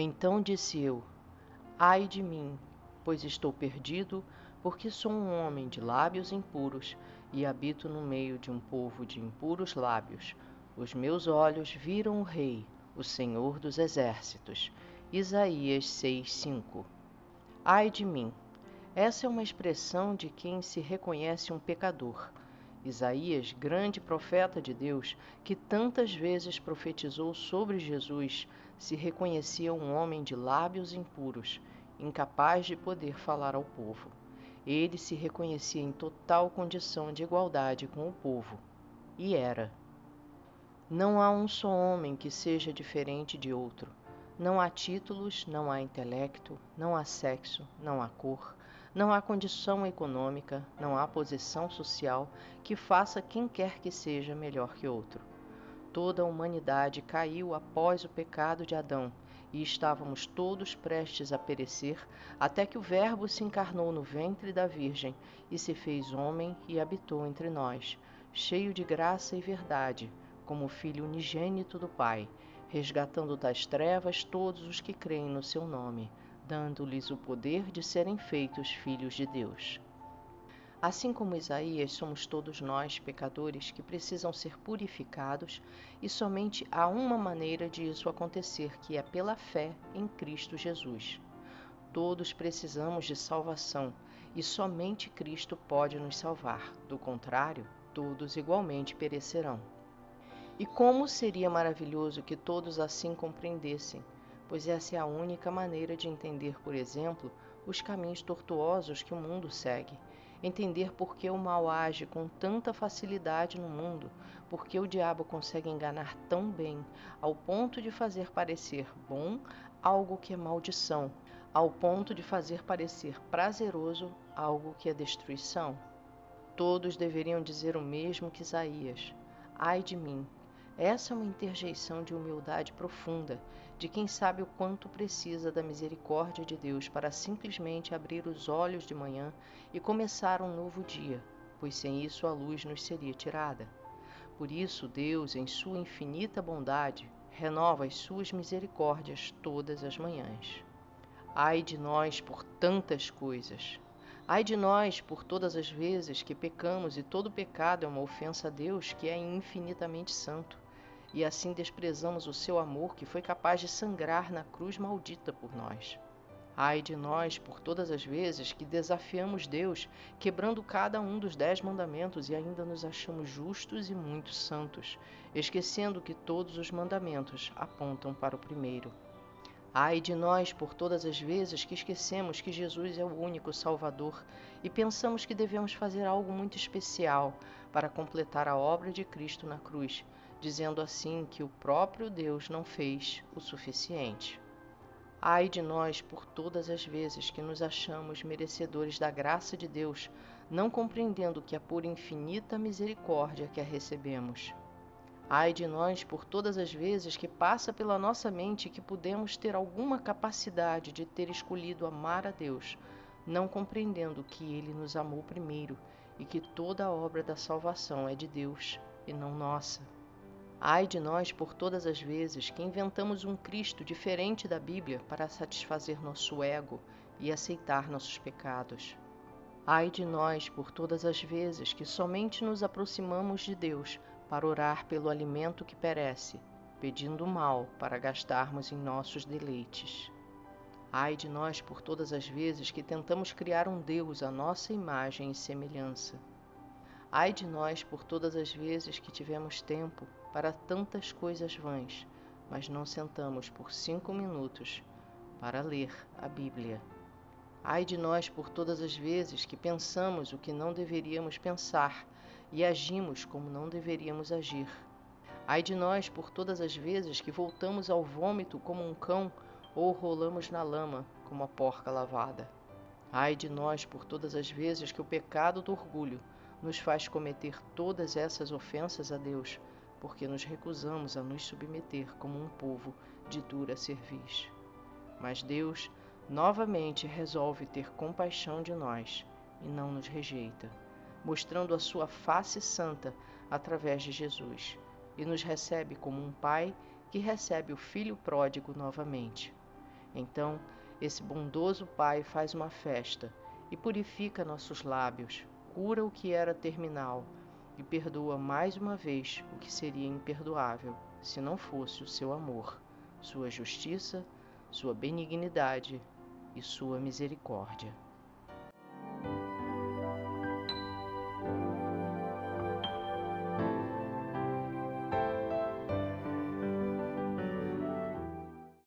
Então disse eu: Ai de mim, pois estou perdido, porque sou um homem de lábios impuros e habito no meio de um povo de impuros lábios. Os meus olhos viram o Rei, o Senhor dos Exércitos. Isaías 6:5. Ai de mim. Essa é uma expressão de quem se reconhece um pecador. Isaías, grande profeta de Deus, que tantas vezes profetizou sobre Jesus, se reconhecia um homem de lábios impuros, incapaz de poder falar ao povo. Ele se reconhecia em total condição de igualdade com o povo. E era. Não há um só homem que seja diferente de outro. Não há títulos, não há intelecto, não há sexo, não há cor, não há condição econômica, não há posição social que faça quem quer que seja melhor que outro. Toda a humanidade caiu após o pecado de Adão e estávamos todos prestes a perecer, até que o Verbo se encarnou no ventre da Virgem e se fez homem e habitou entre nós, cheio de graça e verdade, como Filho unigênito do Pai, resgatando das trevas todos os que creem no seu nome, dando-lhes o poder de serem feitos filhos de Deus. Assim como Isaías, somos todos nós pecadores que precisam ser purificados, e somente há uma maneira de isso acontecer, que é pela fé em Cristo Jesus. Todos precisamos de salvação e somente Cristo pode nos salvar, do contrário, todos igualmente perecerão. E como seria maravilhoso que todos assim compreendessem, pois essa é a única maneira de entender, por exemplo, os caminhos tortuosos que o mundo segue entender por que o mal age com tanta facilidade no mundo, por que o diabo consegue enganar tão bem, ao ponto de fazer parecer bom algo que é maldição, ao ponto de fazer parecer prazeroso algo que é destruição. Todos deveriam dizer o mesmo que Isaías: Ai de mim, essa é uma interjeição de humildade profunda, de quem sabe o quanto precisa da misericórdia de Deus para simplesmente abrir os olhos de manhã e começar um novo dia, pois sem isso a luz nos seria tirada. Por isso, Deus, em sua infinita bondade, renova as suas misericórdias todas as manhãs. Ai de nós por tantas coisas! Ai de nós por todas as vezes que pecamos e todo pecado é uma ofensa a Deus que é infinitamente santo e assim desprezamos o seu amor que foi capaz de sangrar na cruz maldita por nós. Ai de nós por todas as vezes que desafiamos Deus, quebrando cada um dos dez mandamentos e ainda nos achamos justos e muito santos, esquecendo que todos os mandamentos apontam para o primeiro. Ai de nós por todas as vezes que esquecemos que Jesus é o único Salvador e pensamos que devemos fazer algo muito especial para completar a obra de Cristo na cruz, dizendo assim que o próprio Deus não fez o suficiente. Ai de nós por todas as vezes que nos achamos merecedores da graça de Deus, não compreendendo que é por infinita misericórdia que a recebemos. Ai de nós por todas as vezes que passa pela nossa mente que podemos ter alguma capacidade de ter escolhido amar a Deus, não compreendendo que Ele nos amou primeiro e que toda a obra da salvação é de Deus e não nossa. Ai de nós por todas as vezes que inventamos um Cristo diferente da Bíblia para satisfazer nosso ego e aceitar nossos pecados. Ai de nós por todas as vezes que somente nos aproximamos de Deus para orar pelo alimento que perece, pedindo mal para gastarmos em nossos deleites. Ai de nós por todas as vezes que tentamos criar um Deus à nossa imagem e semelhança. Ai de nós por todas as vezes que tivemos tempo para tantas coisas vãs, mas não sentamos por cinco minutos para ler a Bíblia. Ai de nós por todas as vezes que pensamos o que não deveríamos pensar e agimos como não deveríamos agir. Ai de nós por todas as vezes que voltamos ao vômito como um cão ou rolamos na lama como a porca lavada. Ai de nós por todas as vezes que o pecado do orgulho nos faz cometer todas essas ofensas a Deus, porque nos recusamos a nos submeter como um povo de dura cerviz. Mas Deus novamente resolve ter compaixão de nós e não nos rejeita, mostrando a sua face santa através de Jesus, e nos recebe como um pai que recebe o filho pródigo novamente. Então, esse bondoso Pai faz uma festa e purifica nossos lábios, cura o que era terminal e perdoa mais uma vez o que seria imperdoável se não fosse o seu amor, sua justiça, sua benignidade e sua misericórdia.